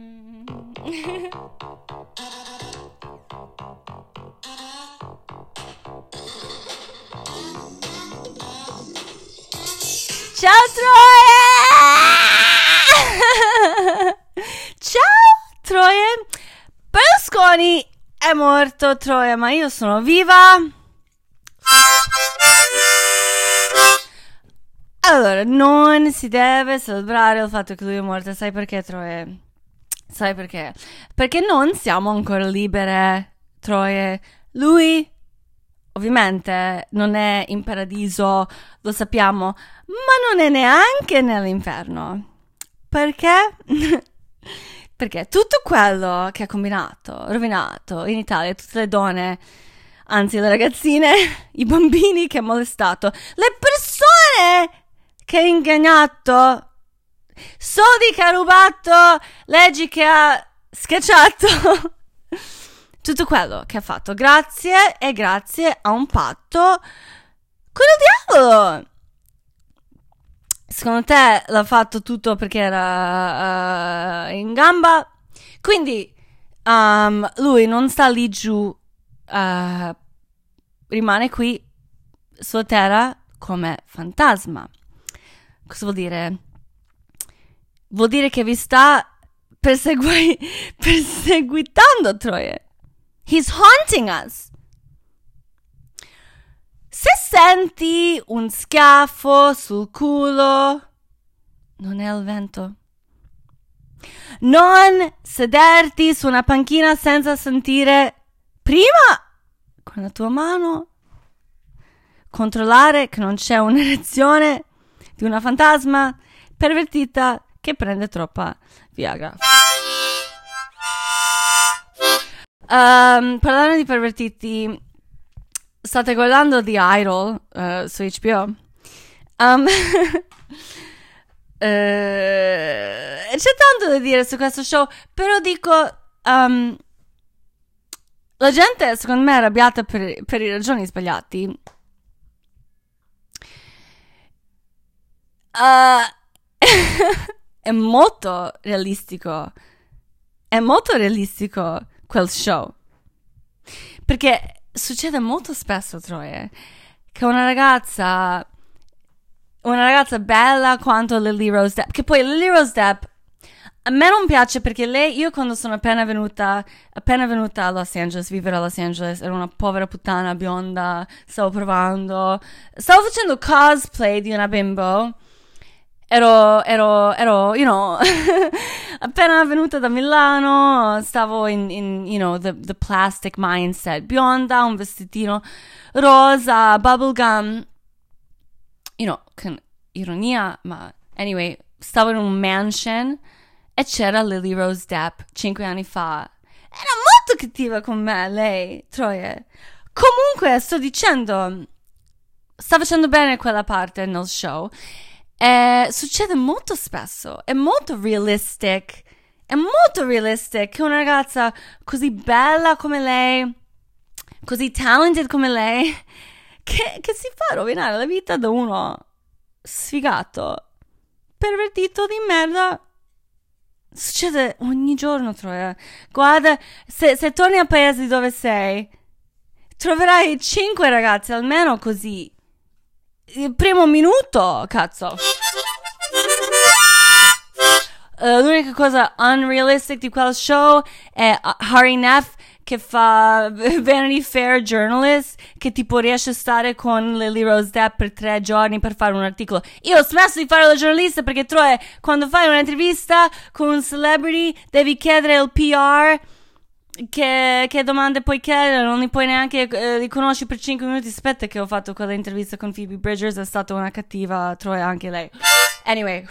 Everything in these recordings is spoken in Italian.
Mm. Ciao Troie! Ciao Troie! Berlusconi è morto Troie, ma io sono viva. Allora, non si deve celebrare il fatto che lui è morto, sai perché Troie? Sai perché? Perché non siamo ancora libere, Troie. Lui ovviamente non è in paradiso, lo sappiamo, ma non è neanche nell'inferno. Perché? Perché tutto quello che ha combinato, rovinato in Italia, tutte le donne, anzi le ragazzine, i bambini che ha molestato, le persone che ha ingagnato, soldi che ha rubato, leggi che ha schiacciato. Tutto quello che ha fatto grazie e grazie a un patto con il diavolo. Secondo te l'ha fatto tutto perché era uh, in gamba? Quindi um, lui non sta lì giù, uh, rimane qui sulla terra come fantasma. Cosa vuol dire? Vuol dire che vi sta persegui- perseguitando Troie. He's haunting us. Se senti un schiaffo sul culo, non è il vento. Non sederti su una panchina senza sentire prima con la tua mano controllare che non c'è un'erezione di una fantasma pervertita che prende troppa Viagra. Um, parlando di pervertiti, state guardando The Idol uh, su HBO? Um, uh, c'è tanto da dire su questo show, però dico, um, la gente secondo me è arrabbiata per, per i ragioni sbagliati. Uh, è molto realistico. È molto realistico quel show. Perché succede molto spesso, Troie, che una ragazza, una ragazza bella quanto Lily Rose Depp, che poi Lily Rose Depp a me non piace perché lei, io quando sono appena venuta, appena venuta a Los Angeles, vivere a Los Angeles, ero una povera puttana bionda, stavo provando, stavo facendo cosplay di una bimbo ero, ero, ero, you know, appena venuta da Milano, stavo in, in you know, the, the plastic mindset, bionda, un vestitino rosa, bubblegum, you know, con ironia, ma anyway, stavo in un mansion e c'era Lily Rose Depp cinque anni fa. Era molto cattiva con me, lei, Troie. Comunque, sto dicendo, sta facendo bene quella parte nel show. Eh, succede molto spesso, è molto realistic, è molto realistic che una ragazza così bella come lei, così talented come lei, che, che si fa rovinare la vita da uno sfigato, pervertito di merda. Succede ogni giorno, Troia. Guarda, se, se torni al paese dove sei, troverai cinque ragazze almeno così il primo minuto, cazzo. Uh, l'unica cosa unrealistic di quel show è uh, Harry Neff che fa Vanity Fair journalist che tipo riesce a stare con Lily Rose Depp per tre giorni per fare un articolo. Io ho smesso di fare la giornalista perché troie quando fai un'intervista con un celebrity devi chiedere il PR che, che, domande puoi chiedere? Non li puoi neanche eh, riconosci per 5 minuti. Aspetta, che ho fatto quell'intervista con Phoebe Bridgers. È stata una cattiva Troy anche lei. Anyway.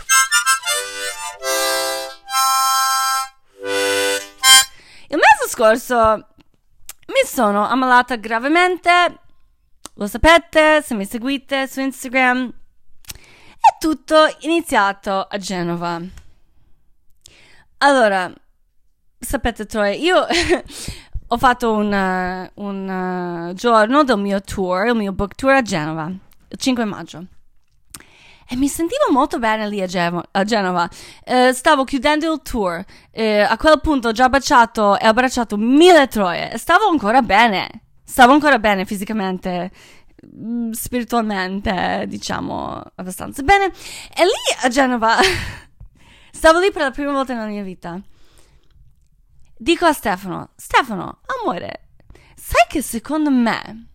Il mese scorso mi sono ammalata gravemente. Lo sapete se mi seguite su Instagram. È tutto iniziato a Genova. Allora, sapete Troy, io ho fatto un, un uh, giorno del mio tour, il mio book tour a Genova, il 5 maggio. E mi sentivo molto bene lì a, Gemo- a Genova. Eh, stavo chiudendo il tour. Eh, a quel punto ho già baciato e abbracciato mille troie. E stavo ancora bene. Stavo ancora bene fisicamente, mm, spiritualmente, diciamo, abbastanza bene. E lì a Genova stavo lì per la prima volta nella mia vita. Dico a Stefano, Stefano, amore, sai che secondo me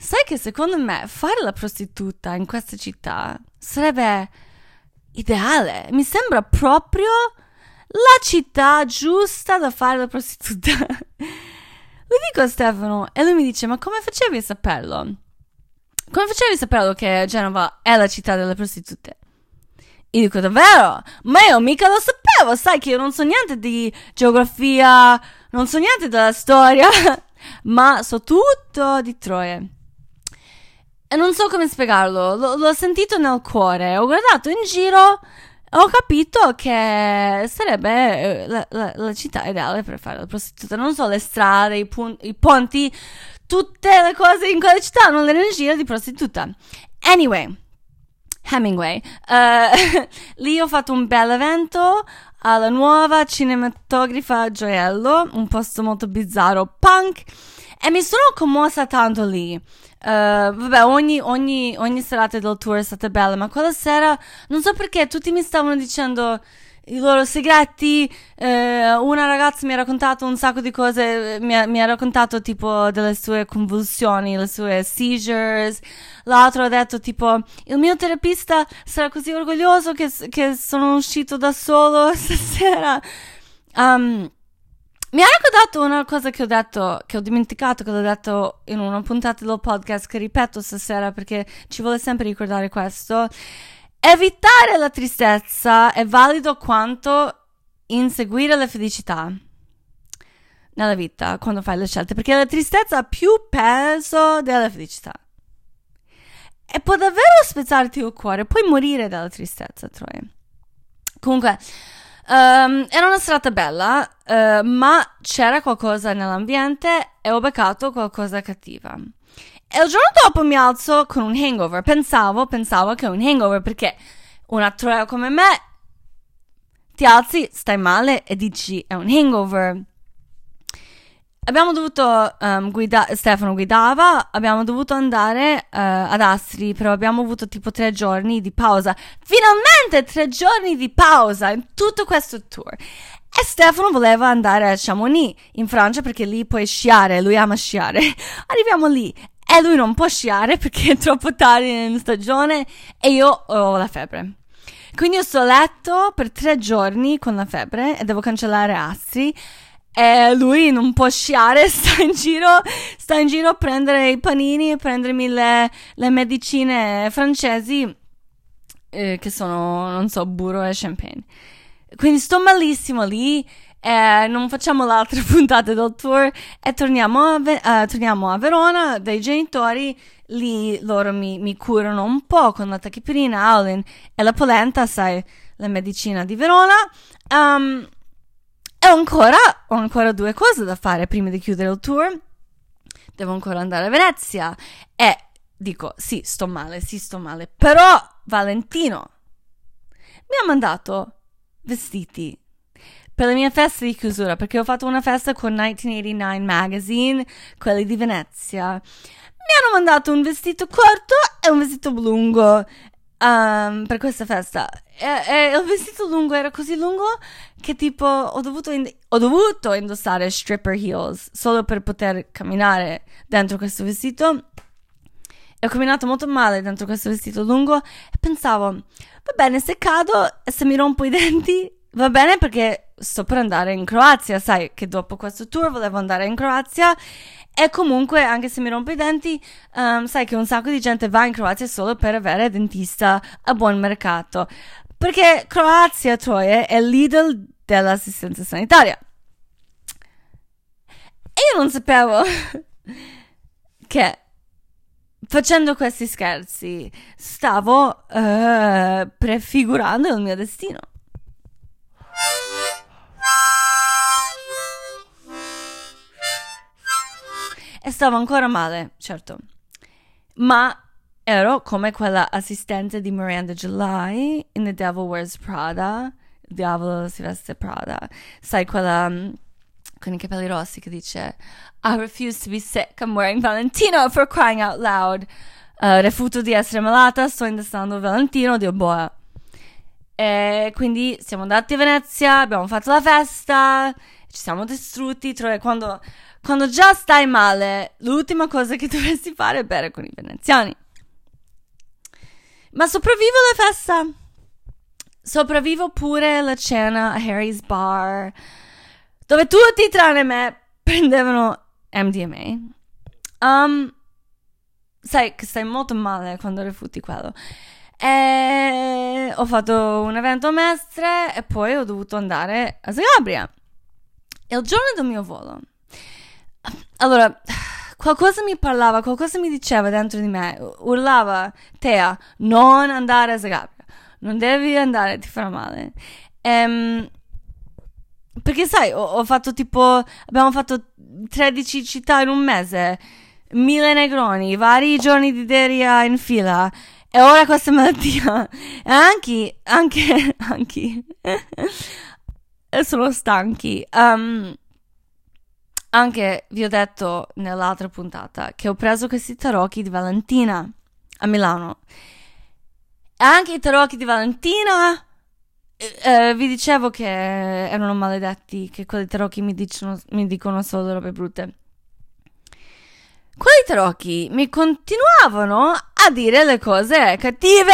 Sai che secondo me fare la prostituta in questa città sarebbe ideale. Mi sembra proprio la città giusta da fare la prostituta. Lo dico a Stefano e lui mi dice: Ma come facevi a saperlo? Come facevi a saperlo che Genova è la città delle prostitute? Io dico davvero? Ma io mica lo sapevo, sai che io non so niente di geografia, non so niente della storia, ma so tutto di Troie. E non so come spiegarlo, L- l'ho sentito nel cuore, ho guardato in giro e ho capito che sarebbe eh, la, la, la, città ideale per fare la prostituta. Non so, le strade, i, pun- i ponti, tutte le cose in quella città hanno l'energia di prostituta. Anyway, Hemingway, uh, lì ho fatto un bel evento alla nuova cinematografa Gioiello, un posto molto bizzarro, punk, e mi sono commossa tanto lì. Uh, vabbè, ogni, ogni, ogni serata del tour è stata bella, ma quella sera non so perché tutti mi stavano dicendo i loro segreti. Uh, una ragazza mi ha raccontato un sacco di cose, mi ha, mi ha, raccontato tipo delle sue convulsioni, le sue seizures. L'altro ha detto tipo, il mio terapista sarà così orgoglioso che, che sono uscito da solo stasera. Um, mi ha ricordato una cosa che ho detto, che ho dimenticato, che l'ho detto in una puntata del podcast, che ripeto stasera perché ci vuole sempre ricordare questo. Evitare la tristezza è valido quanto inseguire la felicità nella vita quando fai le scelte, perché la tristezza ha più peso della felicità. E può davvero spezzarti il cuore, puoi morire dalla tristezza, Troy. Comunque, Um, era una serata bella, uh, ma c'era qualcosa nell'ambiente e ho beccato qualcosa cattiva. E il giorno dopo mi alzo con un hangover. Pensavo, pensavo che un hangover perché una troia come me ti alzi, stai male e dici è un hangover abbiamo dovuto um, guidare, Stefano guidava, abbiamo dovuto andare uh, ad Astri, però abbiamo avuto tipo tre giorni di pausa. Finalmente tre giorni di pausa in tutto questo tour. E Stefano voleva andare a Chamonix, in Francia, perché lì puoi sciare, lui ama sciare. Arriviamo lì e lui non può sciare perché è troppo tardi in stagione e io ho la febbre. Quindi io sto a letto per tre giorni con la febbre e devo cancellare Astri e lui non può sciare, sta in giro, sta in giro a prendere i panini e prendermi le, le medicine francesi eh, che sono, non so, burro e champagne. Quindi sto malissimo lì. Eh, non facciamo l'altra puntata del tour e torniamo a, Ve- uh, torniamo a Verona dai genitori. Lì loro mi, mi curano un po' con la tachipirina, Aulin e la polenta, sai, la medicina di Verona. Um, e ancora, ho ancora due cose da fare prima di chiudere il tour. Devo ancora andare a Venezia. E dico, sì, sto male, sì, sto male. Però Valentino mi ha mandato vestiti per la mia festa di chiusura, perché ho fatto una festa con 1989 Magazine, quelli di Venezia. Mi hanno mandato un vestito corto e un vestito lungo um, per questa festa. E, e, il vestito lungo era così lungo che tipo ho dovuto, ind- ho dovuto indossare stripper heels solo per poter camminare dentro questo vestito. E ho camminato molto male dentro questo vestito lungo e pensavo, va bene se cado e se mi rompo i denti, va bene perché sto per andare in Croazia, sai che dopo questo tour volevo andare in Croazia e comunque, anche se mi rompo i denti, um, sai che un sacco di gente va in Croazia solo per avere dentista a buon mercato. Perché Croazia, Troie, è l'idol dell'assistenza sanitaria. E io non sapevo che facendo questi scherzi stavo uh, prefigurando il mio destino. E stavo ancora male, certo. Ma ero come quella assistente di Miranda July in The Devil Wears Prada. Il diavolo si veste Prada. Sai, quella um, con i capelli rossi che dice I refuse to be sick, I'm wearing Valentino for crying out loud. Uh, refuto di essere malata, sto indossando Valentino, Dio boia. E quindi siamo andati a Venezia, abbiamo fatto la festa, ci siamo distrutti. Cioè, quando, quando già stai male, l'ultima cosa che dovresti fare è bere con i veneziani. Ma sopravvivo alla festa. Sopravvivo pure alla cena a Harry's Bar, dove tutti tranne me prendevano MDMA. Um, sai che stai molto male quando rifuti quello. E ho fatto un evento Mestre e poi ho dovuto andare a Zagabria. Il giorno del mio volo. Allora, qualcosa mi parlava, qualcosa mi diceva dentro di me, urlava, Tea, non andare a Zagabria, non devi andare, ti farà male. Ehm, perché sai, ho, ho, fatto tipo, abbiamo fatto 13 città in un mese, mille negroni, vari giorni di deria in fila. E ora questa malattia. E anche, anche, anche. Sono stanchi. Um, anche vi ho detto nell'altra puntata che ho preso questi tarocchi di Valentina a Milano. E anche i tarocchi di Valentina. Eh, vi dicevo che erano maledetti, che quelli tarocchi mi, dicono, mi dicono solo robe brutte. Quelli tarocchi mi continuavano a dire le cose cattive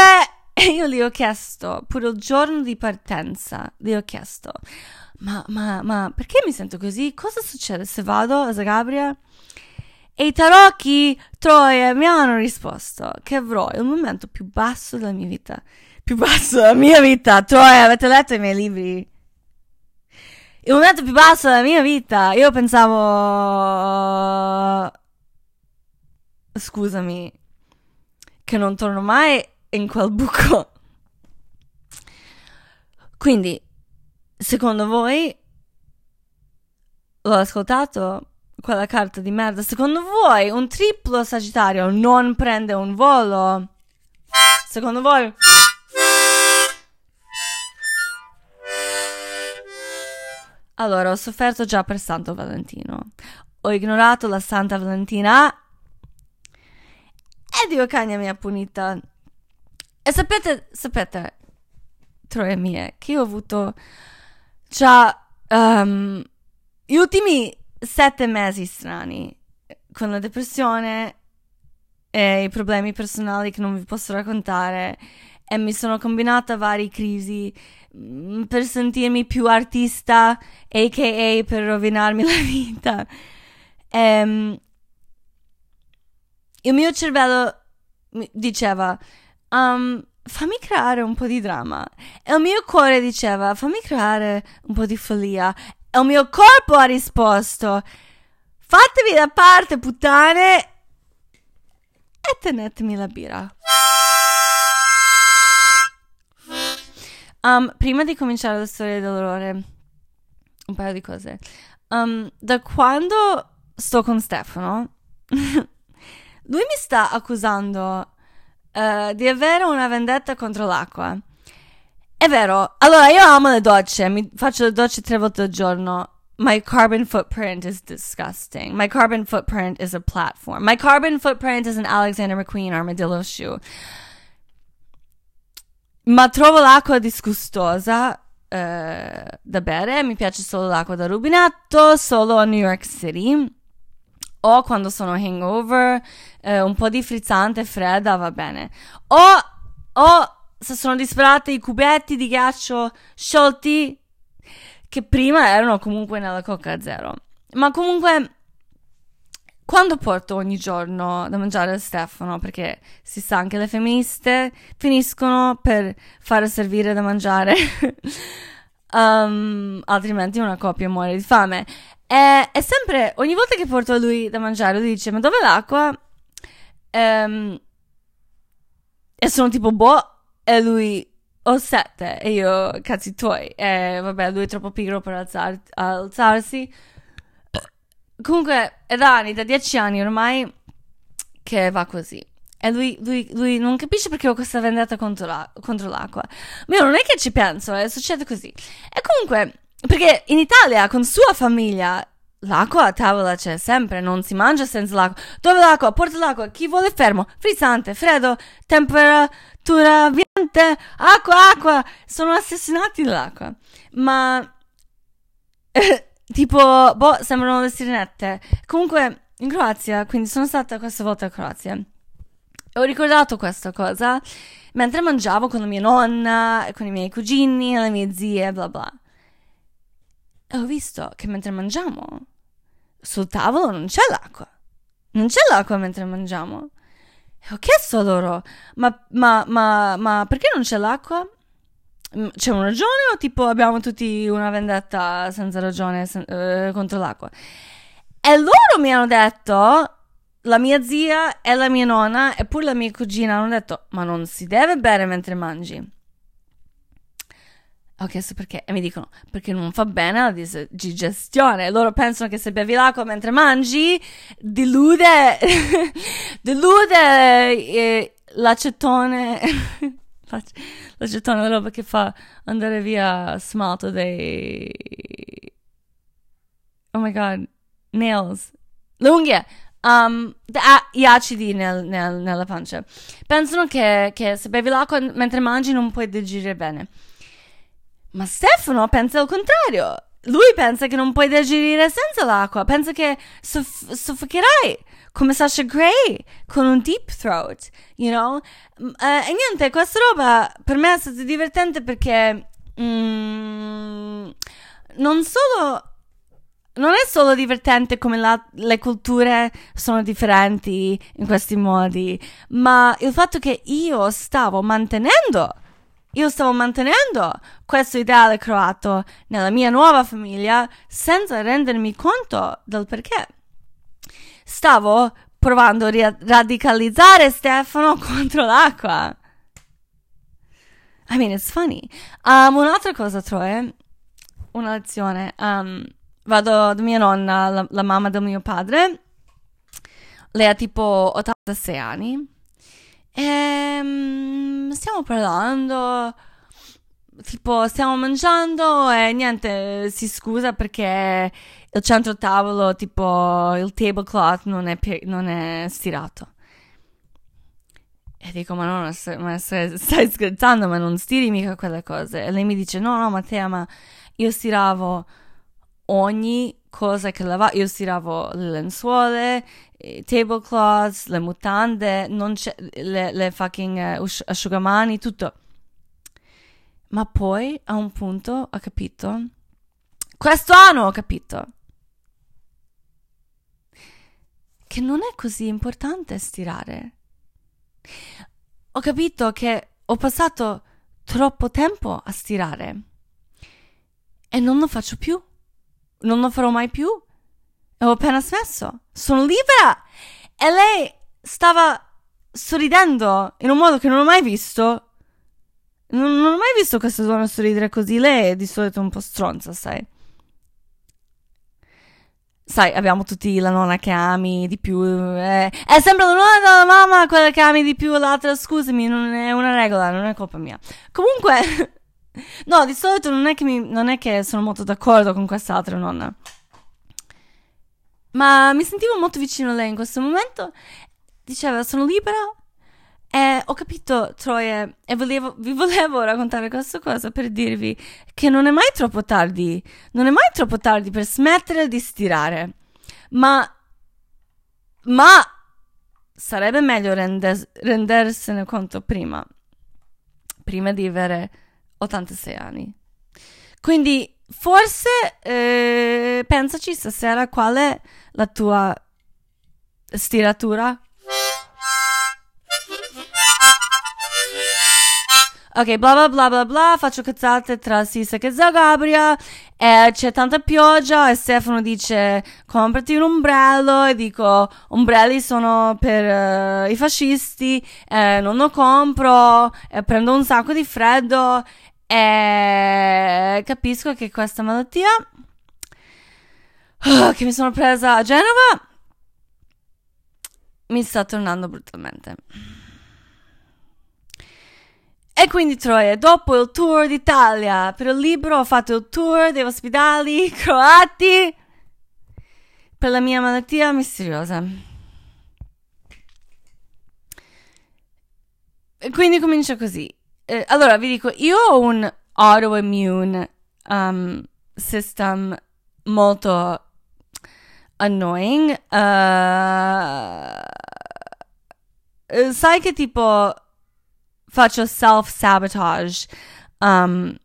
e io gli ho chiesto, pure il giorno di partenza, gli ho chiesto, ma, ma, ma perché mi sento così? Cosa succede se vado a Zagabria? E i tarocchi Troia mi hanno risposto che avrò il momento più basso della mia vita. Più basso della mia vita, Troia, avete letto i miei libri? Il momento più basso della mia vita. Io pensavo scusami, che non torno mai in quel buco. Quindi, secondo voi, l'ho ascoltato? Quella carta di merda. Secondo voi, un triplo sagittario non prende un volo? Secondo voi? Allora, ho sofferto già per Santo Valentino. Ho ignorato la Santa Valentina e Dio cagna mi ha punita. E sapete, sapete, troie mie, che ho avuto già um, gli ultimi sette mesi strani con la depressione e i problemi personali che non vi posso raccontare e mi sono combinata varie crisi mm, per sentirmi più artista, aka per rovinarmi la vita. Um, il mio cervello diceva, um, fammi creare un po' di dramma. E il mio cuore diceva, fammi creare un po' di follia. E il mio corpo ha risposto, fatevi da parte, puttane, e tenetemi la birra. Um, prima di cominciare la storia dell'orrore, un paio di cose. Um, da quando sto con Stefano, Lui mi sta accusando uh, di avere una vendetta contro l'acqua. È vero, allora io amo le docce, mi faccio le docce tre volte al giorno. My carbon footprint is disgusting. My carbon footprint is a platform. My carbon footprint is an Alexander McQueen armadillo shoe. Ma trovo l'acqua disgustosa uh, da bere. Mi piace solo l'acqua da rubinetto, solo a New York City o quando sono hangover, eh, un po' di frizzante fredda va bene. O, o se sono disperate i cubetti di ghiaccio sciolti che prima erano comunque nella Coca Zero. Ma comunque quando porto ogni giorno da mangiare a Stefano, perché si sa anche le femministe finiscono per fare servire da mangiare, um, altrimenti una coppia muore di fame. E, è sempre, ogni volta che porto a lui da mangiare, lui dice, ma dove l'acqua? Um, e sono tipo, boh, e lui, ho sette, e io, cazzi tuoi, e vabbè, lui è troppo pigro per alzar- alzarsi. Comunque, è da anni, da dieci anni ormai, che va così. E lui, lui, lui non capisce perché ho questa vendetta contro, la, contro l'acqua. Ma io non è che ci penso, eh, succede così. E comunque, perché in Italia con sua famiglia L'acqua a tavola c'è sempre, non si mangia senza l'acqua. Dove l'acqua? Porta l'acqua. Chi vuole fermo? Frizzante, freddo, temperatura ambiente, acqua, acqua. Sono assassinati dall'acqua. Ma tipo, boh, sembrano le sirenette. Comunque, in Croazia, quindi sono stata questa volta a Croazia. Ho ricordato questa cosa mentre mangiavo con la mia nonna, con i miei cugini, le mie zie, bla bla. E ho visto che mentre mangiamo sul tavolo non c'è l'acqua. Non c'è l'acqua mentre mangiamo. E ho chiesto loro, ma, ma, ma, ma perché non c'è l'acqua? C'è una ragione o tipo abbiamo tutti una vendetta senza ragione sen- eh, contro l'acqua? E loro mi hanno detto, la mia zia e la mia nonna e pure la mia cugina hanno detto, ma non si deve bere mentre mangi. Ho chiesto perché e mi dicono perché non fa bene la digestione. Loro pensano che se bevi l'acqua mentre mangi dilude, dilude eh, l'acetone, l'acetone, la roba che fa andare via smalto dei... Oh my god, nails, le unghie. Um, gli acidi nel, nel, nella pancia. Pensano che, che se bevi l'acqua mentre mangi non puoi digerire bene. Ma Stefano pensa il contrario. Lui pensa che non puoi digerire senza l'acqua, pensa che soff- soffocherai come Sasha Gray con un deep throat, you know? Uh, e niente, questa roba per me è stata divertente perché mm, non solo non è solo divertente come la, le culture sono differenti in questi modi, ma il fatto che io stavo mantenendo io stavo mantenendo questo ideale croato nella mia nuova famiglia senza rendermi conto del perché. Stavo provando a ri- radicalizzare Stefano contro l'acqua. I mean, it's funny. Um, un'altra cosa, Troy, una lezione. Um, vado da mia nonna, la, la mamma del mio padre. Lei ha tipo 86 anni. Ehm, stiamo parlando, tipo stiamo mangiando e niente, si scusa perché il centro tavolo, tipo il tablecloth non è, non è stirato. E dico, ma no, ma stai, scherzando, ma non stiri mica quelle cose. E lei mi dice, no, no, Matteo, ma io stiravo ogni cosa che lavavo, io stiravo le lenzuola, i tablecloths, le mutande, le, le, fucking uh, asciugamani, tutto. Ma poi a un punto ho capito, questo anno ho capito, che non è così importante stirare. Ho capito che ho passato troppo tempo a stirare e non lo faccio più non lo farò mai più. Ho appena smesso. Sono libera. E lei stava sorridendo in un modo che non ho mai visto. Non, non ho mai visto questa donna sorridere così. Lei è di solito un po' stronza, sai. Sai, abbiamo tutti la nonna che ami di più. Eh, è sempre la nonna della mamma quella che ami di più, l'altra, scusami, non è una regola, non è colpa mia. Comunque. No, di solito non è che, mi, non è che sono molto d'accordo con quest'altra nonna. Ma mi sentivo molto vicino a lei in questo momento. Diceva, sono libera. E ho capito, Troie, e volevo, vi volevo raccontare questa cosa per dirvi che non è mai troppo tardi. Non è mai troppo tardi per smettere di stirare. Ma. Ma. Sarebbe meglio render, rendersene conto prima. Prima di avere 86 anni. Quindi forse eh, pensaci stasera qual è la tua stiratura. Ok, bla bla bla bla bla, faccio cazzate tra Sisa e Zagabria, e c'è tanta pioggia e Stefano dice comprati un ombrello e dico ombrelli sono per uh, i fascisti, eh, non lo compro, e prendo un sacco di freddo e capisco che questa malattia uh, che mi sono presa a Genova mi sta tornando brutalmente. E quindi Troia, dopo il tour d'Italia per il libro ho fatto il tour degli ospedali croati per la mia malattia misteriosa. E quindi comincia così. Eh, allora vi dico, io ho un autoimmune um, system molto annoying. Uh, sai che tipo faccio self-sabotage. Um,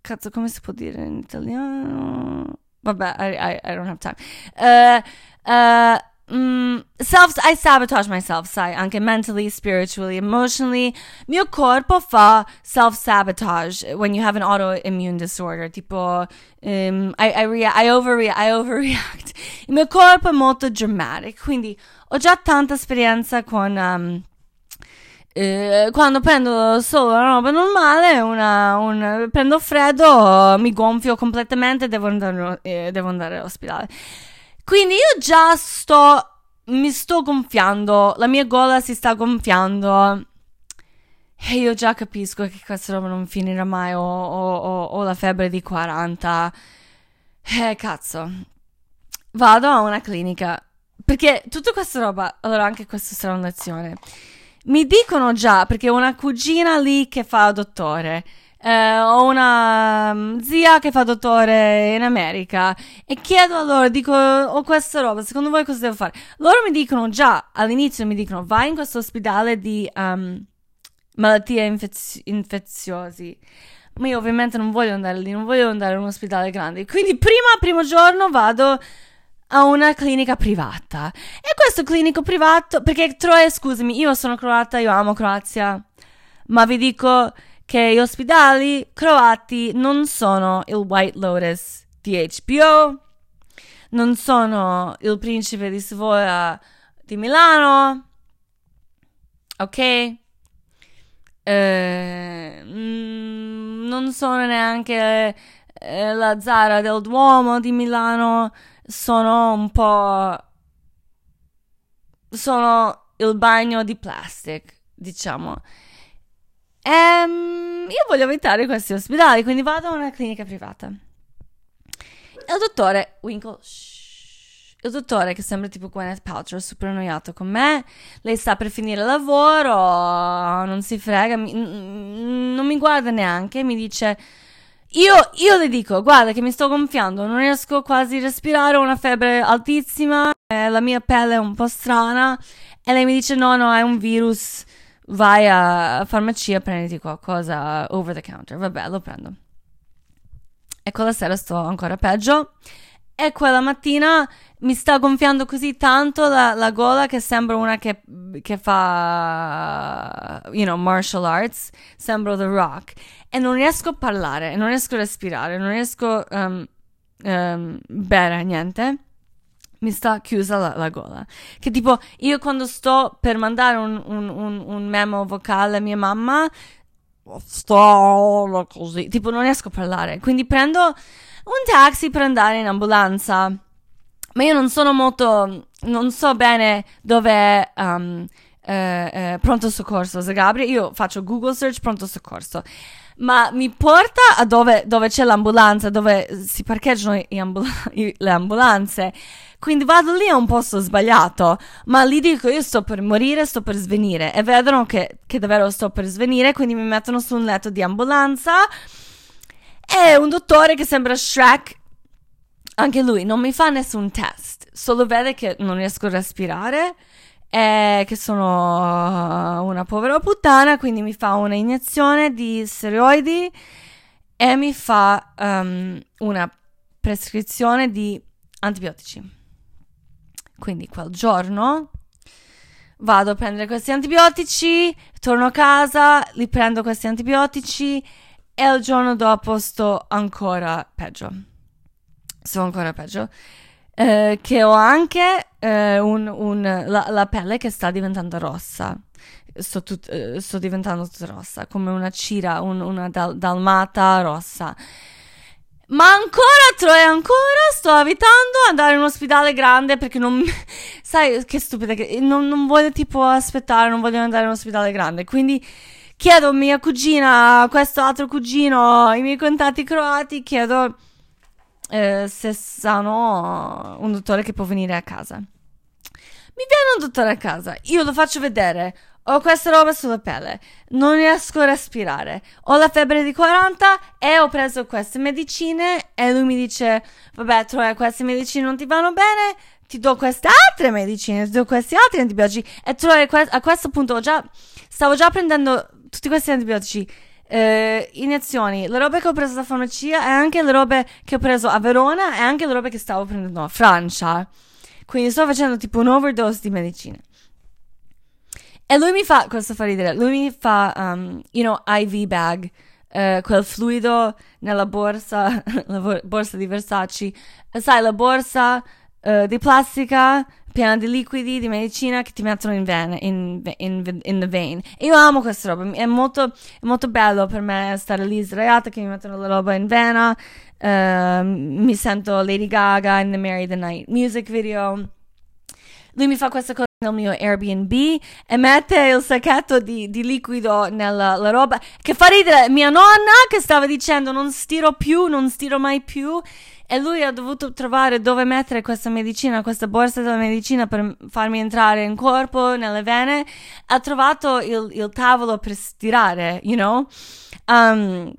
cazzo, come si può dire in italiano? Vabbè, I, I, I don't have time. Uh, uh, mm, self, I sabotage myself, sai, anche mentally, spiritually, emotionally. Mio corpo fa self-sabotage when you have an autoimmune disorder. Tipo, um, I, I, rea- I, overreact, I overreact. Il mio corpo è molto dramatic, quindi ho già tanta esperienza con... Um, eh, quando prendo solo una roba normale, una, un, prendo freddo, mi gonfio completamente e devo andare, eh, devo andare all'ospedale. Quindi io già sto, mi sto gonfiando, la mia gola si sta gonfiando. E io già capisco che questa roba non finirà mai, ho, ho, ho, ho la febbre di 40. Eh, cazzo. Vado a una clinica. Perché tutta questa roba, allora anche questa sarà una lezione mi dicono già, perché ho una cugina lì che fa dottore. Eh, ho una um, zia che fa dottore in America e chiedo a loro, dico, ho questa roba, secondo voi cosa devo fare? Loro mi dicono già, all'inizio mi dicono, vai in questo ospedale di um, malattie infez- infeziosi. Ma io ovviamente non voglio andare lì, non voglio andare in un ospedale grande. Quindi prima, primo giorno vado a una clinica privata. E questo clinico privato, perché Troia, scusami, io sono croata, io amo Croazia, ma vi dico che gli ospedali croati non sono il White Lotus di HBO, non sono il Principe di Savoia di Milano, ok? Eh, mm, non sono neanche eh, la Zara del Duomo di Milano, sono un po'... sono il bagno di plastic, diciamo. Ehm, io voglio evitare questi ospedali, quindi vado a una clinica privata. il dottore Winkle, shh, il dottore che sembra tipo Gwyneth Paltrow, super annoiato con me, lei sta per finire il lavoro, non si frega, mi, non mi guarda neanche, mi dice io, io, le dico, guarda che mi sto gonfiando, non riesco quasi a respirare, ho una febbre altissima, eh, la mia pelle è un po' strana. E lei mi dice no, no, è un virus, vai a farmacia, prenditi qualcosa over the counter. Vabbè, lo prendo. E quella sera sto ancora peggio e quella mattina mi sta gonfiando così tanto la, la gola che sembra una che, che fa, you know, martial arts, sembro The Rock e non riesco a parlare, non riesco a respirare, non riesco a um, um, bere niente. Mi sta chiusa la, la, gola. Che tipo, io quando sto per mandare un, un, un, un memo vocale a mia mamma, sto così, tipo non riesco a parlare. Quindi prendo un taxi per andare in ambulanza. Ma io non sono molto, non so bene dove um, eh, eh, pronto soccorso Zagabria. Io faccio Google search pronto soccorso ma mi porta a dove, dove c'è l'ambulanza, dove si parcheggiano ambul- le ambulanze. Quindi vado lì a un posto sbagliato, ma lì dico io sto per morire, sto per svenire. E vedono che, che davvero sto per svenire, quindi mi mettono su un letto di ambulanza. E un dottore che sembra Shrek, anche lui non mi fa nessun test, solo vede che non riesco a respirare è che sono una povera puttana, quindi mi fa una iniezione di steroidi e mi fa um, una prescrizione di antibiotici. Quindi quel giorno vado a prendere questi antibiotici, torno a casa, li prendo questi antibiotici e il giorno dopo sto ancora peggio. Sto ancora peggio. Eh, che ho anche eh, un, un, la, la, pelle che sta diventando rossa. Sto, tut, eh, sto diventando tutta rossa, come una cira, un, una dal, dalmata rossa. Ma ancora, Troia, ancora sto evitando andare in un ospedale grande perché non. sai che stupida che non, non voglio tipo aspettare, non voglio andare in un ospedale grande, quindi chiedo a mia cugina, a questo altro cugino, i miei contatti croati, chiedo eh, se sanno un dottore che può venire a casa. Mi viene un dottore a casa, io lo faccio vedere, ho questa roba sulla pelle, non riesco a respirare, ho la febbre di 40 e ho preso queste medicine e lui mi dice, vabbè Troia, queste medicine non ti vanno bene, ti do queste altre medicine, ti do questi altri antibiotici e Troia a questo punto già, stavo già prendendo tutti questi antibiotici. Uh, iniezioni, le robe che ho preso da farmacia e anche le robe che ho preso a Verona e anche le robe che stavo prendendo a Francia. Quindi sto facendo tipo un overdose di medicine. E lui mi fa, questo fa ridere, lui mi fa, um, you know, IV bag, uh, quel fluido nella borsa, la borsa di Versace. Sai, la borsa uh, di plastica piena di liquidi, di medicina che ti mettono in, vene, in, in, in the vein. E io amo questa roba, è molto, è molto bello per me stare lì sdraiata che mi mettono la roba in vena. Uh, mi sento Lady Gaga in The Mary the Night music video. Lui mi fa questa cosa nel mio Airbnb e mette il sacchetto di, di liquido nella roba che fa ridere mia nonna che stava dicendo non stiro più, non stiro mai più e lui ha dovuto trovare dove mettere questa medicina, questa borsa della medicina per farmi entrare in corpo, nelle vene. Ha trovato il, il tavolo per stirare, you know? Um,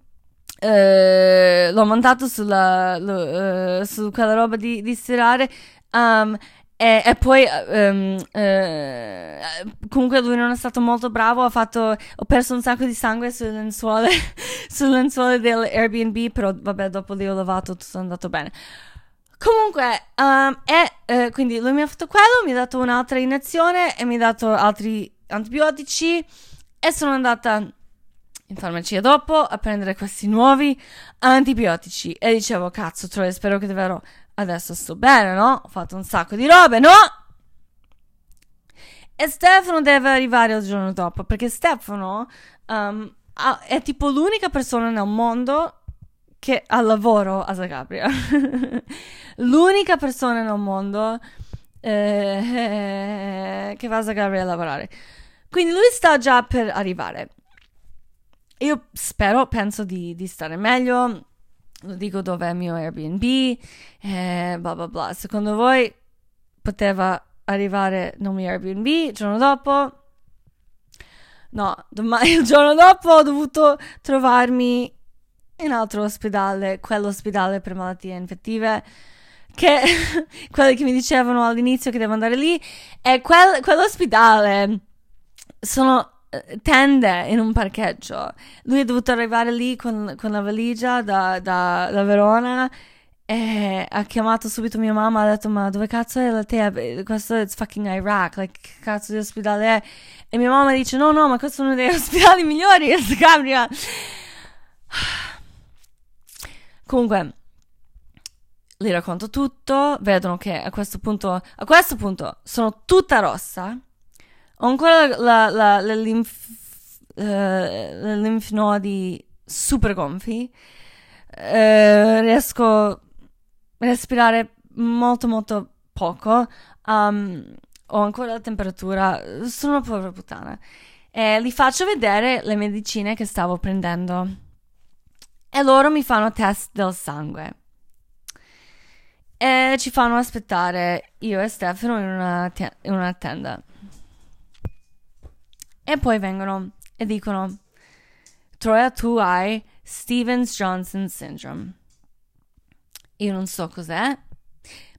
uh, l'ho montato sulla, lo, uh, su quella roba di, di stirare. Um, e, e, poi um, uh, comunque lui non è stato molto bravo, ha fatto, ho perso un sacco di sangue sulle lenzuola sulle lenzuola dell'Airbnb, però vabbè, dopo lì ho lavato, tutto è andato bene. Comunque, um, e eh, quindi lui mi ha fatto quello, mi ha dato un'altra iniezione e mi ha dato altri antibiotici e sono andata in farmacia dopo a prendere questi nuovi antibiotici e dicevo, cazzo, Troy, spero che davvero adesso sto bene, no? Ho fatto un sacco di robe, no? E Stefano deve arrivare il giorno dopo perché Stefano um, è tipo l'unica persona nel mondo che ha lavoro a Zagabria. l'unica persona nel mondo eh, che va a Zagabria a lavorare. Quindi lui sta già per arrivare. Io spero, penso di, di stare meglio. Lo dico dove è il mio Airbnb. Eh, bla bla bla. Secondo voi poteva arrivare nel mio Airbnb il giorno dopo? No, domani, il giorno dopo ho dovuto trovarmi in altro ospedale, quell'ospedale per malattie infettive, che quelli che mi dicevano all'inizio che devo andare lì, e quel, quell'ospedale sono tende in un parcheggio. Lui è dovuto arrivare lì con, con la valigia da, da, da Verona e ha chiamato subito mia mamma, ha detto ma dove cazzo è la te? Questo è fucking Iraq, like, che cazzo di ospedale è? E mia mamma dice no no ma questo è uno degli ospedali migliori, Scabria. Comunque, gli racconto tutto, vedono che a questo punto, a questo punto sono tutta rossa, ho ancora la, la, la, linf, uh, le linfnodi super gonfi, uh, riesco respirare molto molto poco, um, ho ancora la temperatura, sono una povera puttana. E gli faccio vedere le medicine che stavo prendendo. E loro mi fanno test del sangue. E ci fanno aspettare io e Stefano in una, te- in una tenda. E poi vengono e dicono: Troia, tu hai Stevens Johnson Syndrome. Io non so cos'è,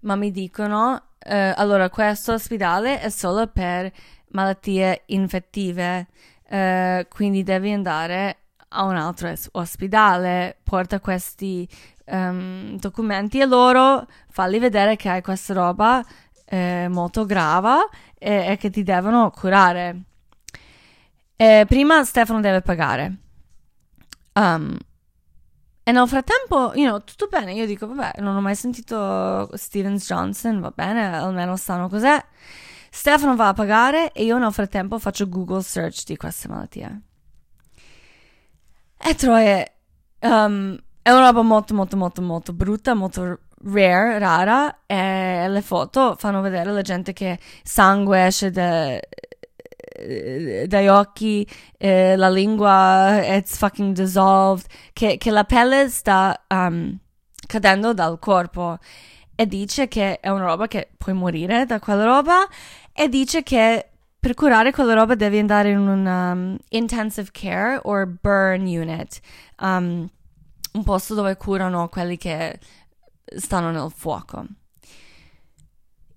ma mi dicono, eh, allora questo ospedale è solo per malattie infettive, eh, quindi devi andare a un altro ospedale, porta questi um, documenti e loro falli vedere che hai questa roba eh, molto grave e, e, che ti devono curare. E prima Stefano deve pagare. Um, e nel frattempo, you know, tutto bene. Io dico, vabbè, non ho mai sentito Stevens Johnson, va bene, almeno sanno cos'è. Stefano va a pagare e io nel frattempo faccio Google search di queste malattie. E troie, um, è una roba molto, molto, molto, molto brutta, molto rare, rara, e le foto fanno vedere la gente che sangue esce da, dai occhi, eh, la lingua it's fucking dissolved, che, che la pelle sta um, cadendo dal corpo e dice che è una roba che puoi morire da quella roba e dice che per curare quella roba devi andare in un um, intensive care or burn unit, um, un posto dove curano quelli che stanno nel fuoco.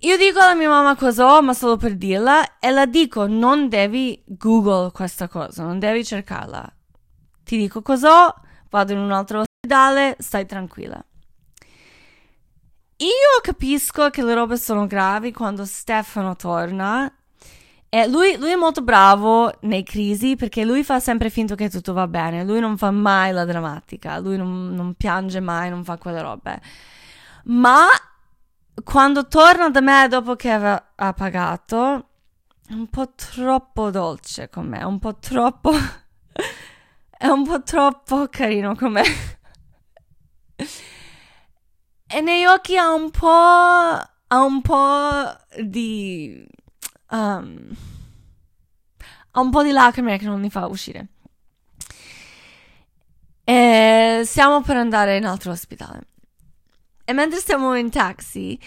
Io dico alla mia mamma cosa ho, ma solo per dirla, e la dico, non devi Google questa cosa, non devi cercarla. Ti dico cosa ho, vado in un altro ospedale, stai tranquilla. Io capisco che le robe sono gravi quando Stefano torna. E lui, lui, è molto bravo nei crisi perché lui fa sempre finto che tutto va bene. Lui non fa mai la drammatica, lui non, non piange mai, non fa quelle robe. Ma quando torna da me dopo che aveva, ha pagato, è un po' troppo dolce con me, un po' troppo... è un po' troppo carino con me. e negli occhi ha un po'... ha un po' di... Um, ha un po' di lacrime che non mi fa uscire. E siamo per andare in altro ospedale. E mentre stiamo in taxi,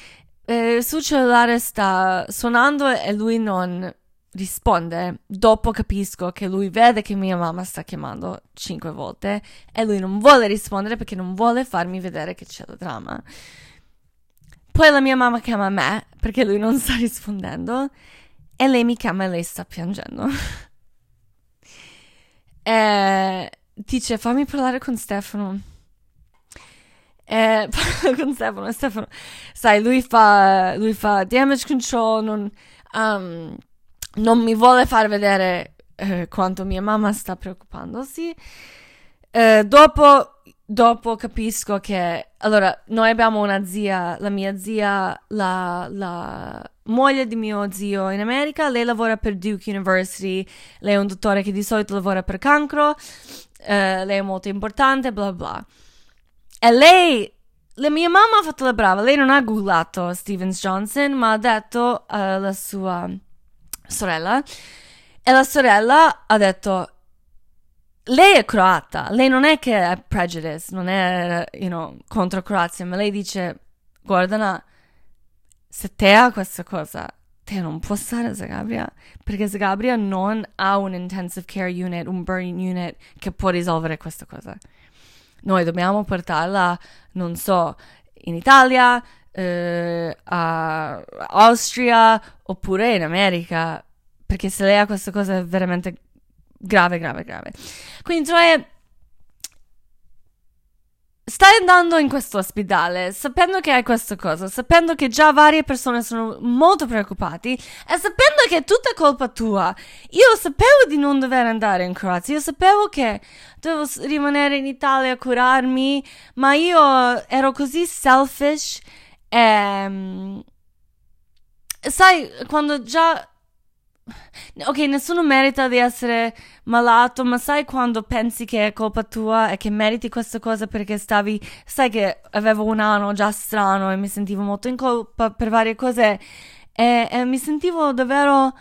eh, il suo cellulare sta suonando e lui non risponde. Dopo capisco che lui vede che mia mamma sta chiamando cinque volte e lui non vuole rispondere perché non vuole farmi vedere che c'è la dramma. Poi la mia mamma chiama me perché lui non sta rispondendo e lei mi chiama e lei sta piangendo. e dice fammi parlare con Stefano. E con Stefano, Stefano, sai, lui fa, lui fa damage control, non, um, non mi vuole far vedere eh, quanto mia mamma sta preoccupandosi. Eh, dopo, dopo capisco che, allora, noi abbiamo una zia, la mia zia, la, la moglie di mio zio in America, lei lavora per Duke University, lei è un dottore che di solito lavora per cancro, eh, lei è molto importante, bla bla. E lei, la mia mamma ha fatto la brava, lei non ha googlato Stevens Johnson, ma ha detto alla sua sorella, e la sorella ha detto, lei è croata, lei non è che è prejudice, non è, you know, contro Croazia, ma lei dice, guarda, se te ha questa cosa, te non può stare a Zagabria, perché Zagabria non ha un intensive care unit, un burning unit che può risolvere questa cosa. Noi dobbiamo portarla, non so, in Italia, eh, a Austria oppure in America, perché se lei ha questa cosa è veramente grave, grave, grave. Quindi Troia stai andando in questo ospedale sapendo che hai questa cosa, sapendo che già varie persone sono molto preoccupate e sapendo che è tutta colpa tua. Io sapevo di non dover andare in Croazia, io sapevo che dovevo rimanere in Italia a curarmi, ma io ero così selfish e... Mm, sai, quando già Ok, nessuno merita di essere malato, ma sai quando pensi che è colpa tua e che meriti questa cosa perché stavi, sai che avevo un anno già strano e mi sentivo molto in colpa per varie cose e, e mi sentivo davvero,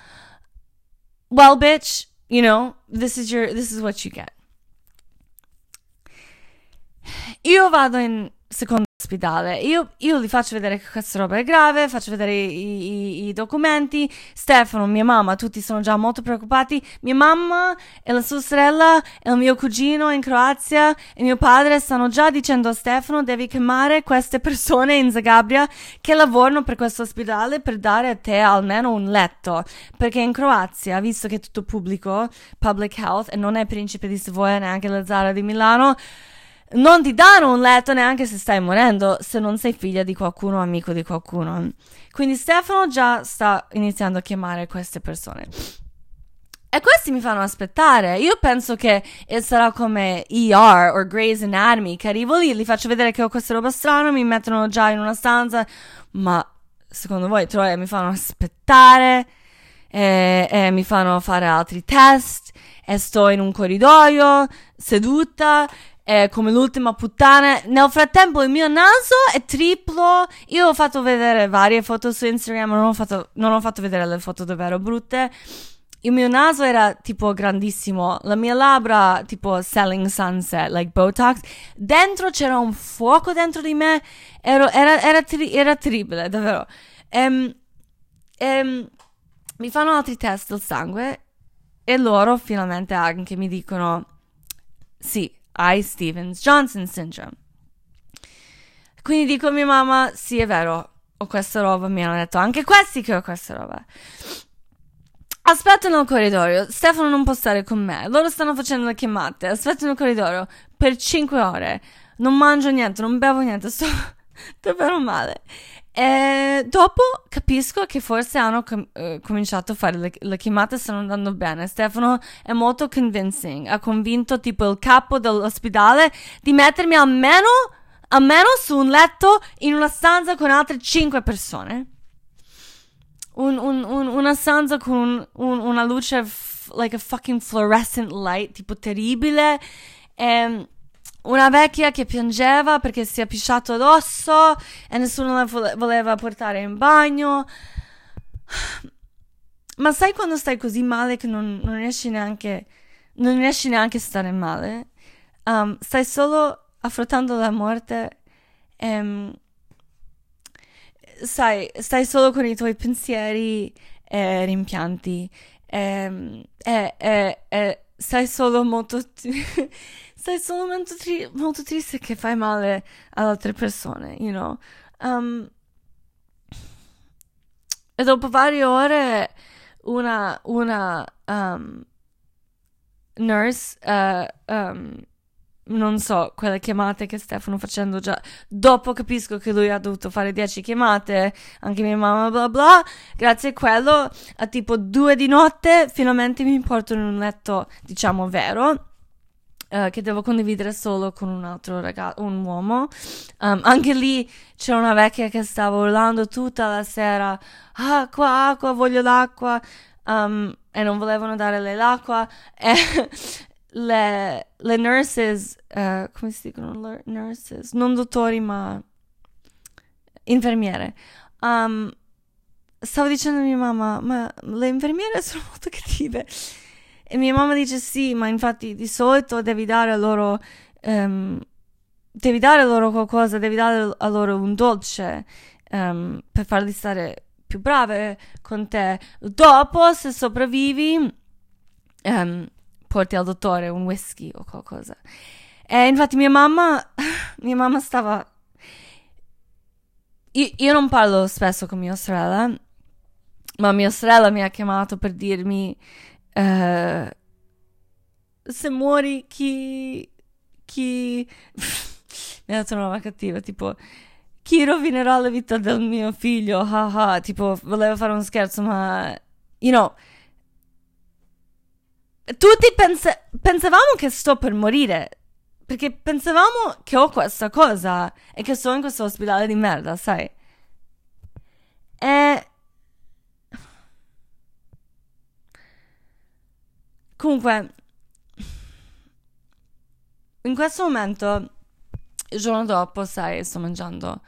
well bitch, you know, this is your, this is what you get. Io vado in secondo ospedale. Io, io, gli faccio vedere che questa roba è grave, faccio vedere i, i, i, documenti. Stefano, mia mamma, tutti sono già molto preoccupati. Mia mamma e la sua sorella e il mio cugino in Croazia e mio padre stanno già dicendo a Stefano devi chiamare queste persone in Zagabria che lavorano per questo ospedale per dare a te almeno un letto. Perché in Croazia, visto che è tutto pubblico, public health, e non è Principe di Savoia neanche la Zara di Milano, non ti danno un letto neanche se stai morendo, se non sei figlia di qualcuno amico di qualcuno. Quindi Stefano già sta iniziando a chiamare queste persone. E questi mi fanno aspettare. Io penso che sarà come ER o Grey's Anatomy, che arrivo lì, gli faccio vedere che ho questa roba strana, mi mettono già in una stanza, ma secondo voi, Troia, mi fanno aspettare e, e mi fanno fare altri test e sto in un corridoio seduta eh, come l'ultima puttana. Nel frattempo il mio naso è triplo. Io ho fatto vedere varie foto su Instagram, non ho fatto, non ho fatto vedere le foto davvero brutte. Il mio naso era tipo grandissimo, la mia labbra tipo selling sunset, like Botox. Dentro c'era un fuoco dentro di me, Ero, era, era, era, terribile, davvero. Um, um, mi fanno altri test del sangue e loro finalmente anche mi dicono sì, hai Stevens Johnson syndrome. Quindi dico a mia mamma, sì è vero, ho questa roba, mi hanno detto anche questi che ho questa roba. Aspetto nel corridoio, Stefano non può stare con me, loro stanno facendo le chiamate, aspetto nel corridoio per 5 ore, non mangio niente, non bevo niente, sto davvero male. E dopo capisco che forse hanno com- uh, cominciato a fare le, le, chiamate, stanno andando bene. Stefano è molto convincing, ha convinto tipo il capo dell'ospedale di mettermi almeno, almeno su un letto in una stanza con altre 5 persone un, un, un, una stanza con una luce f- like a fucking fluorescent light, tipo terribile. E una vecchia che piangeva perché si è pisciato addosso e nessuno la vo- voleva portare in bagno. Ma sai quando stai così male che non, non riesci neanche non riesci neanche a stare male? Um, stai solo affrontando la morte e um, sai, stai solo con i tuoi pensieri e rimpianti. E, e, e, e stai solo molto. stai solo molto, tri- molto, triste che fai male ad altre persone, you know. Um, e dopo varie ore, una, una um, nurse uh, um, non so, quelle chiamate che Stefano facendo già. Dopo capisco che lui ha dovuto fare 10 chiamate, anche mia mamma, bla bla. Grazie a quello, a tipo 2 di notte, finalmente mi portano in un letto, diciamo, vero. Uh, che devo condividere solo con un altro ragazzo, un uomo. Um, anche lì c'era una vecchia che stava urlando tutta la sera: Acqua, acqua, voglio l'acqua. Um, e non volevano dare lei l'acqua. E le, le nurses, uh, come si dicono nurses? Non dottori, ma infermiere. Um, stavo dicendo a mia mamma, ma le infermiere sono molto cattive. E mia mamma dice sì, ma infatti di solito devi dare loro, um, devi dare loro qualcosa, devi dare a loro un dolce um, per farli stare più brave con te. Dopo, se sopravvivi, um, porti al dottore un whisky o qualcosa. E infatti mia mamma, mia mamma stava... Io, io non parlo spesso con mia sorella, ma mia sorella mi ha chiamato per dirmi uh, se muori chi... chi... mi ha dato una roba cattiva, tipo chi rovinerà la vita del mio figlio, haha, tipo voleva fare uno scherzo, ma... You know, tutti pens- pensavamo che sto per morire. Perché pensavamo che ho questa cosa e che sono in questo ospedale di merda, sai? E. Comunque, in questo momento, il giorno dopo, sai, sto mangiando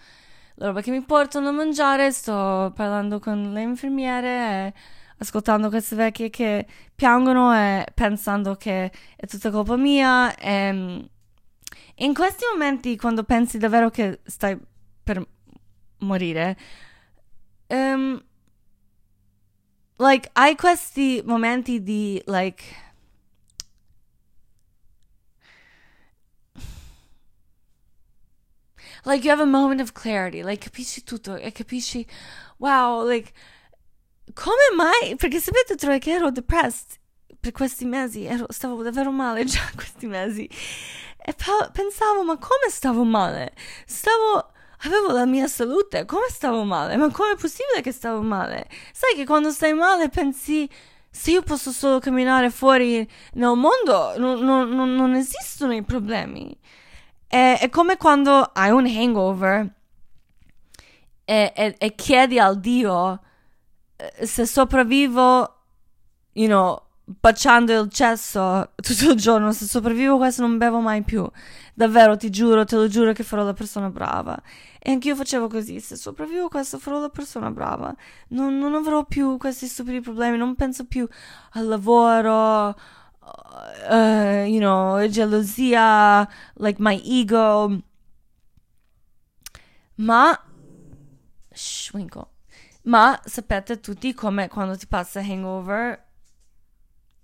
la roba che mi portano a mangiare, sto parlando con le infermiere e ascoltando queste vecchie che piangono e pensando che è tutta colpa mia. E in questi momenti, quando pensi davvero che stai per morire, um, like, hai questi momenti di, like, like you have a moment of clarity, like capisci tutto e capisci, wow, like come mai? Perché sapete Troy che ero depressed per questi mesi, ero, stavo davvero male già questi mesi e pensavo ma come stavo male? Stavo avevo la mia salute, come stavo male? Ma come è possibile che stavo male? Sai che quando stai male pensi se io posso solo camminare fuori nel mondo, non, non, non, non esistono i problemi. È, è, come quando hai un hangover e, e, e chiedi al Dio eh, se sopravvivo, you know, baciando il cesso tutto il giorno, se sopravvivo questo non bevo mai più. Davvero, ti giuro, te lo giuro che farò la persona brava. E anch'io facevo così, se sopravvivo questo farò la persona brava. Non, non avrò più questi stupidi problemi, non penso più al lavoro, uh, you know, gelosia, like my ego. Ma, shh. Ma sapete tutti come quando ti passa hangover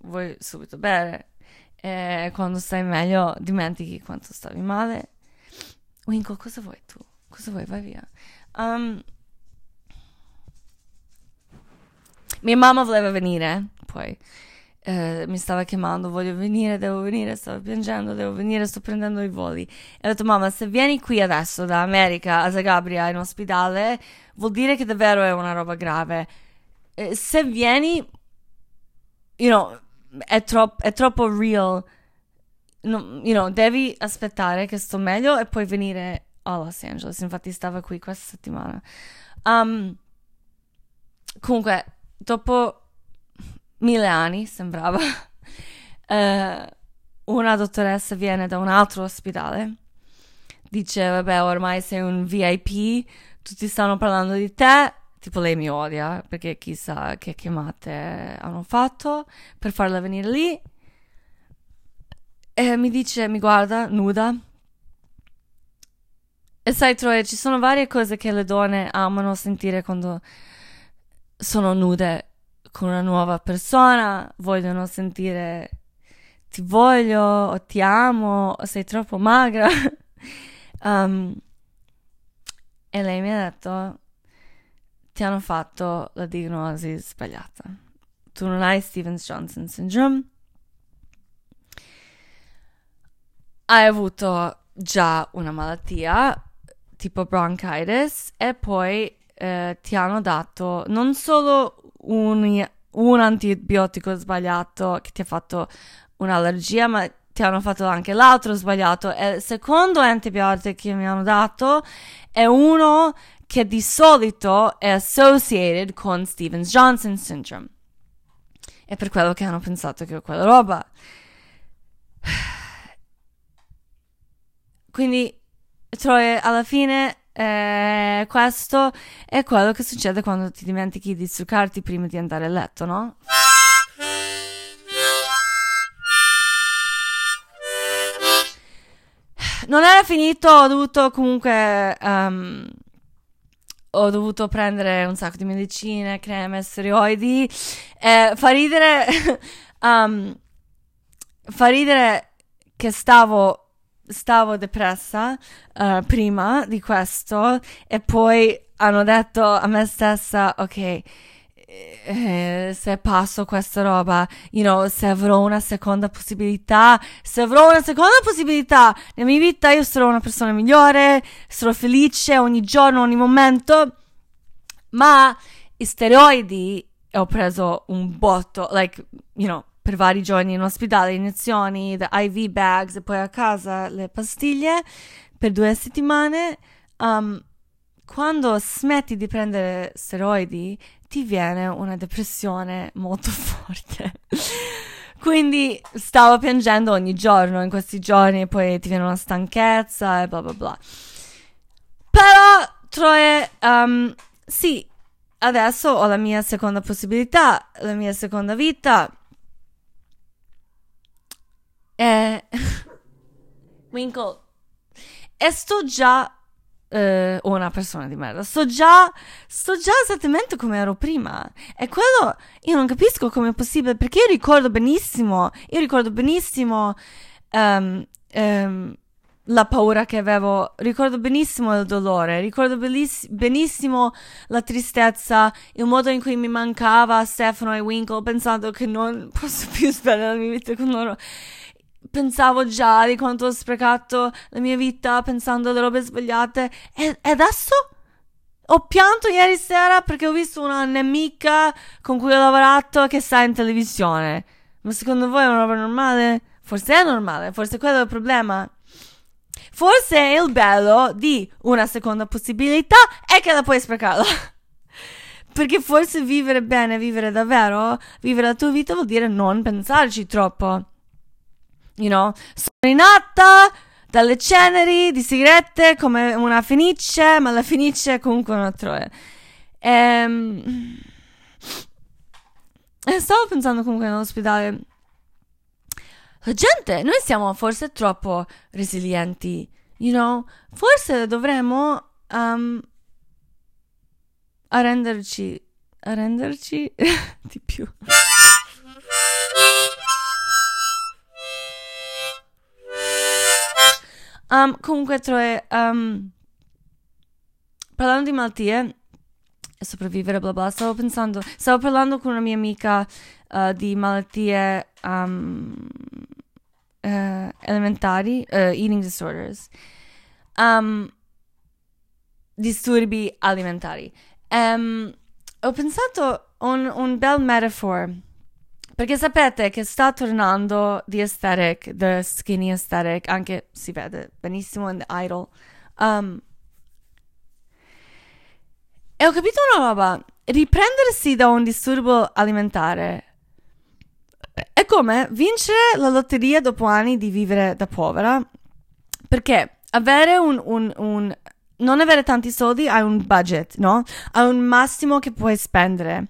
vuoi subito bere e quando stai meglio dimentichi quanto stavi male. Winkle, cosa vuoi tu? Cosa vuoi? Vai via. Um, mia mamma voleva venire, poi eh, mi stava chiamando, voglio venire, devo venire, stavo piangendo, devo venire, sto prendendo i voli. E ho detto, mamma, se vieni qui adesso da America a Zagabria in ospedale, vuol dire che davvero è una roba grave. Se vieni, you know, è, tro- è troppo real. No, you know, devi aspettare che sto meglio e poi venire a Los Angeles. Infatti stava qui questa settimana. Um, comunque, dopo mille anni, sembrava, uh, una dottoressa viene da un altro ospedale. Dice, vabbè, ormai sei un VIP, tutti stanno parlando di te. Tipo lei mi odia perché chissà che chiamate hanno fatto per farla venire lì. E mi dice, mi guarda, nuda. E sai, Troia, ci sono varie cose che le donne amano sentire quando sono nude con una nuova persona, vogliono sentire ti voglio o ti amo o sei troppo magra. um, e lei mi ha detto ti hanno fatto la diagnosi sbagliata. Tu non hai Stevens-Johnson syndrome. Hai avuto già una malattia tipo bronchitis e poi eh, ti hanno dato non solo un, un antibiotico sbagliato che ti ha fatto un'allergia, ma ti hanno fatto anche l'altro sbagliato. E il secondo antibiotico che mi hanno dato è uno che di solito è associated con Stevens-Johnson syndrome. È per quello che hanno pensato che ho quella roba. Quindi, Troy, alla fine eh, questo è quello che succede quando ti dimentichi di truccarti prima di andare a letto, no? Non era finito, ho dovuto comunque. Um, ho dovuto prendere un sacco di medicine, creme, steroidi. Eh, fa ridere. um, fa ridere che stavo stavo depressa uh, prima di questo e poi hanno detto a me stessa, ok, eh, se passo questa roba, you know, se avrò una seconda possibilità, se avrò una seconda possibilità nella mia vita, io sarò una persona migliore, sarò felice ogni giorno, ogni momento, ma i steroidi ho preso un botto, like, you know, per vari giorni in ospedale, iniezioni, the IV bags e poi a casa le pastiglie per due settimane. Um, quando smetti di prendere steroidi ti viene una depressione molto forte. Quindi stavo piangendo ogni giorno in questi giorni e poi ti viene una stanchezza e bla bla bla. Però, Troie, um, sì, adesso ho la mia seconda possibilità, la mia seconda vita eh, Winkle, e sto già eh, una persona di merda. Sto già, sto già esattamente come ero prima. E quello io non capisco come è possibile, perché io ricordo benissimo, io ricordo benissimo um, um, la paura che avevo, ricordo benissimo il dolore, ricordo belliss- benissimo la tristezza, il modo in cui mi mancava Stefano e Winkle, pensando che non posso più spendere la mia vita con loro pensavo già di quanto ho sprecato la mia vita pensando alle robe sbagliate e, e adesso ho pianto ieri sera perché ho visto una nemica con cui ho lavorato che sta in televisione. Ma secondo voi è una roba normale? Forse è normale, forse quello è il problema. Forse il bello di una seconda possibilità è che la puoi sprecarla. Perché forse vivere bene, vivere davvero, vivere la tua vita vuol dire non pensarci troppo. You know, sono in atta dalle ceneri di sigarette come una fenice, ma la fenice è comunque una troia. Ehm, e stavo pensando comunque nell'ospedale. La gente, noi siamo forse troppo resilienti, you know? Forse dovremmo um, arrenderci, arrenderci di più. Um, comunque, Troie, um, parlando di malattie e sopravvivere, bla bla, stavo pensando, stavo parlando con una mia amica uh, di malattie um, uh, elementari, uh, eating disorders, disturbi alimentari. Ho pensato un, un bel metaphor perché sapete che sta tornando the aesthetic, the skinny aesthetic, anche si vede benissimo in The Idol. Um, e ho capito una roba, riprendersi da un disturbo alimentare è come vincere la lotteria dopo anni di vivere da povera, perché avere un, un, un non avere tanti soldi hai un budget, no? Hai un massimo che puoi spendere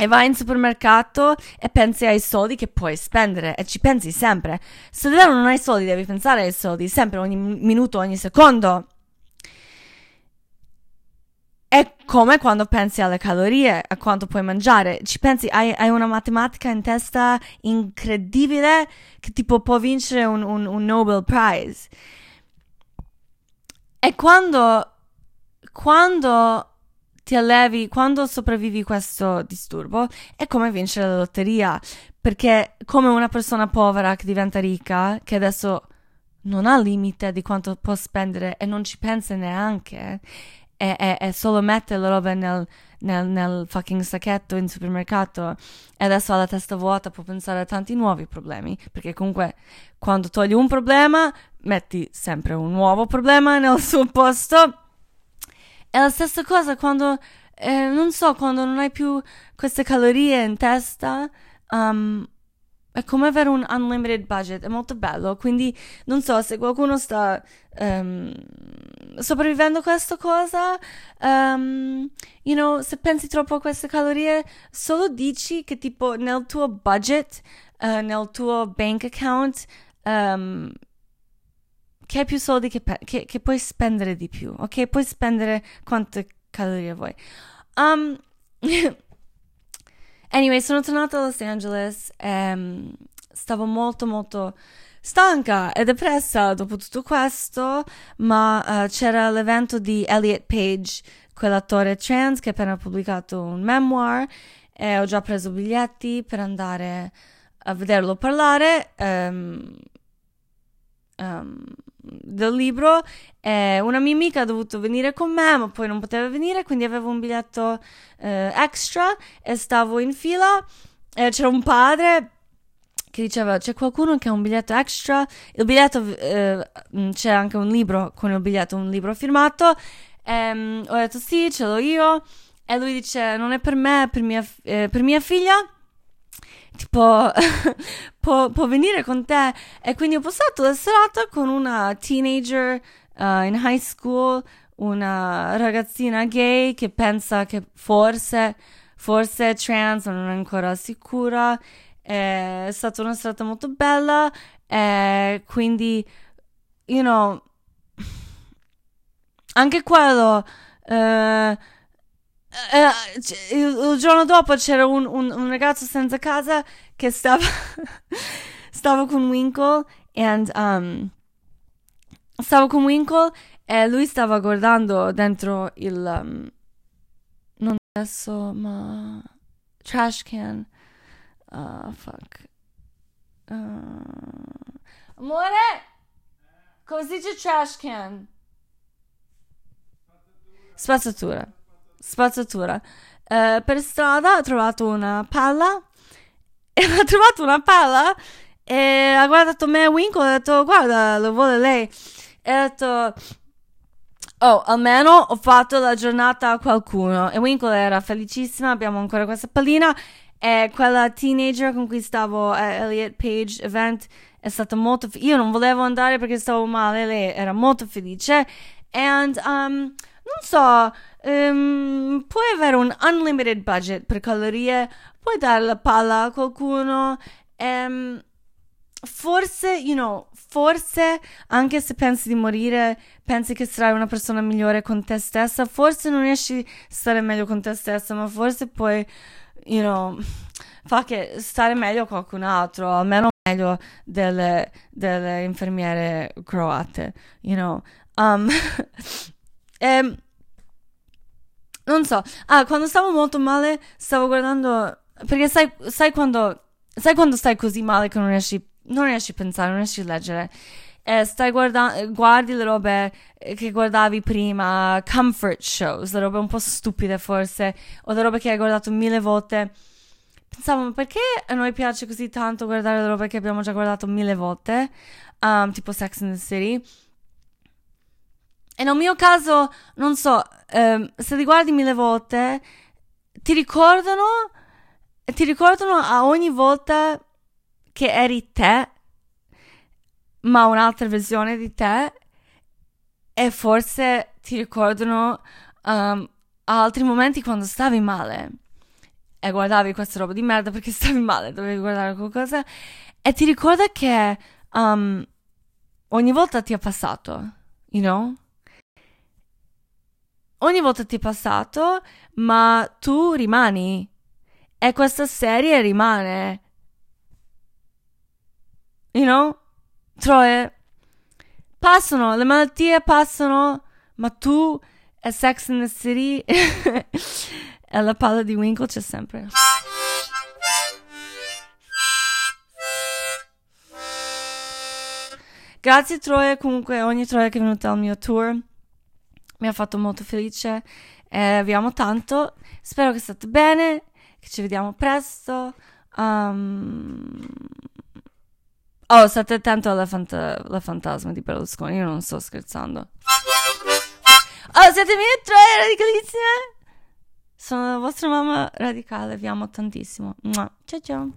e vai in supermercato e pensi ai soldi che puoi spendere e ci pensi sempre. Se davvero non hai soldi, devi pensare ai soldi sempre, ogni minuto, ogni secondo. È come quando pensi alle calorie, a quanto puoi mangiare. Ci pensi, hai, hai una matematica in testa incredibile che tipo può vincere un, un, un Nobel Prize. E quando, quando ti allevi, quando sopravvivi questo disturbo, è come vincere la lotteria, perché come una persona povera che diventa ricca, che adesso non ha limite di quanto può spendere e non ci pensa neanche, e, e, e solo mette le robe nel, nel, nel, fucking sacchetto in supermercato e adesso ha la testa vuota, può pensare a tanti nuovi problemi, perché comunque quando togli un problema, metti sempre un nuovo problema nel suo posto è la stessa cosa quando, eh, non so, quando non hai più queste calorie in testa. Um, è come avere un unlimited budget, è molto bello. Quindi non so se qualcuno sta um, sopravvivendo a questa cosa, um, you know, se pensi troppo a queste calorie, solo dici che tipo nel tuo budget, uh, nel tuo bank account, um, che hai più soldi che, pe- che, che, puoi spendere di più, ok? Puoi spendere quante calorie vuoi. Um, anyway, sono tornata a Los Angeles e um, stavo molto molto stanca e depressa dopo tutto questo, ma uh, c'era l'evento di Elliot Page, quell'attore trans che ha appena pubblicato un memoir e ho già preso biglietti per andare a vederlo parlare. Um, um, del libro e una mia amica ha dovuto venire con me ma poi non poteva venire quindi avevo un biglietto eh, extra e stavo in fila e c'era un padre che diceva c'è qualcuno che ha un biglietto extra? Il biglietto eh, mm, c'è anche un libro con il biglietto un libro firmato. E um, ho detto sì ce l'ho io. E lui dice non è per me è per mia, eh, per mia figlia tipo può, può, venire con te. E quindi ho passato la serata con una teenager uh, in high school una ragazzina gay che pensa che forse forse è trans ma non è ancora sicura. È stata una serata molto bella e quindi you know anche quello uh, Uh, il, il, giorno dopo c'era un, un, un, ragazzo senza casa che stava, stava con Winkle and um, stavo con Winkle e lui stava guardando dentro il um, non adesso ma trash can. Uh, fuck. Uh, amore? Come si dice trash can? Spazzatura spazzatura. Eh, per strada ha trovato una palla e ha trovato una palla e ha guardato me e Winkle e ha detto guarda lo vuole lei e ha detto Oh, almeno ho fatto la giornata a qualcuno. E Winkle era felicissima, abbiamo ancora questa pallina. E quella teenager con cui stavo a Elliot Page Event è stata molto... Fe- io non volevo andare perché stavo male, lei era molto felice. And, um, non so, um, puoi avere un unlimited budget per calorie, puoi dare la palla a qualcuno. Um, forse, you know, forse anche se pensi di morire, pensi che sarai una persona migliore con te stessa, forse non riesci a stare meglio con te stessa, ma forse puoi, you know, fa che stare meglio con qualcun altro, almeno meglio delle, delle infermiere croate, you know. Um, ehm, non so, ah, quando stavo molto male, stavo guardando, perché sai, sai quando, sai quando stai così male che non riesci non riesci a pensare, non riesci a leggere. Eh, stai guardando, guardi le robe che guardavi prima, comfort shows, le robe un po' stupide forse, o le robe che hai guardato mille volte. Pensavo, ma perché a noi piace così tanto guardare le robe che abbiamo già guardato mille volte, um, tipo Sex and the City? E nel mio caso, non so, um, se li guardi mille volte, ti ricordano, ti ricordano a ogni volta che eri te, ma un'altra versione di te, e forse ti ricordano um, altri momenti quando stavi male e guardavi questa roba di merda perché stavi male, dovevi guardare qualcosa e ti ricorda che um, ogni volta ti è passato, you know? Ogni volta ti è passato, ma tu rimani. E questa serie rimane. You know? Troie, passano, le malattie passano, ma tu e Sex in the City e la palla di Winkle c'è sempre. Grazie Troia, comunque ogni Troia che è venuta al mio tour mi ha fatto molto felice. Eh, vi amo tanto. Spero che state bene, che ci vediamo presto. Um, Oh, state attento alla, fant- alla fantasma di Berlusconi, io non sto scherzando. Oh, siete mie tre radicalissime? Sono la vostra mamma radicale, vi amo tantissimo. Ciao ciao.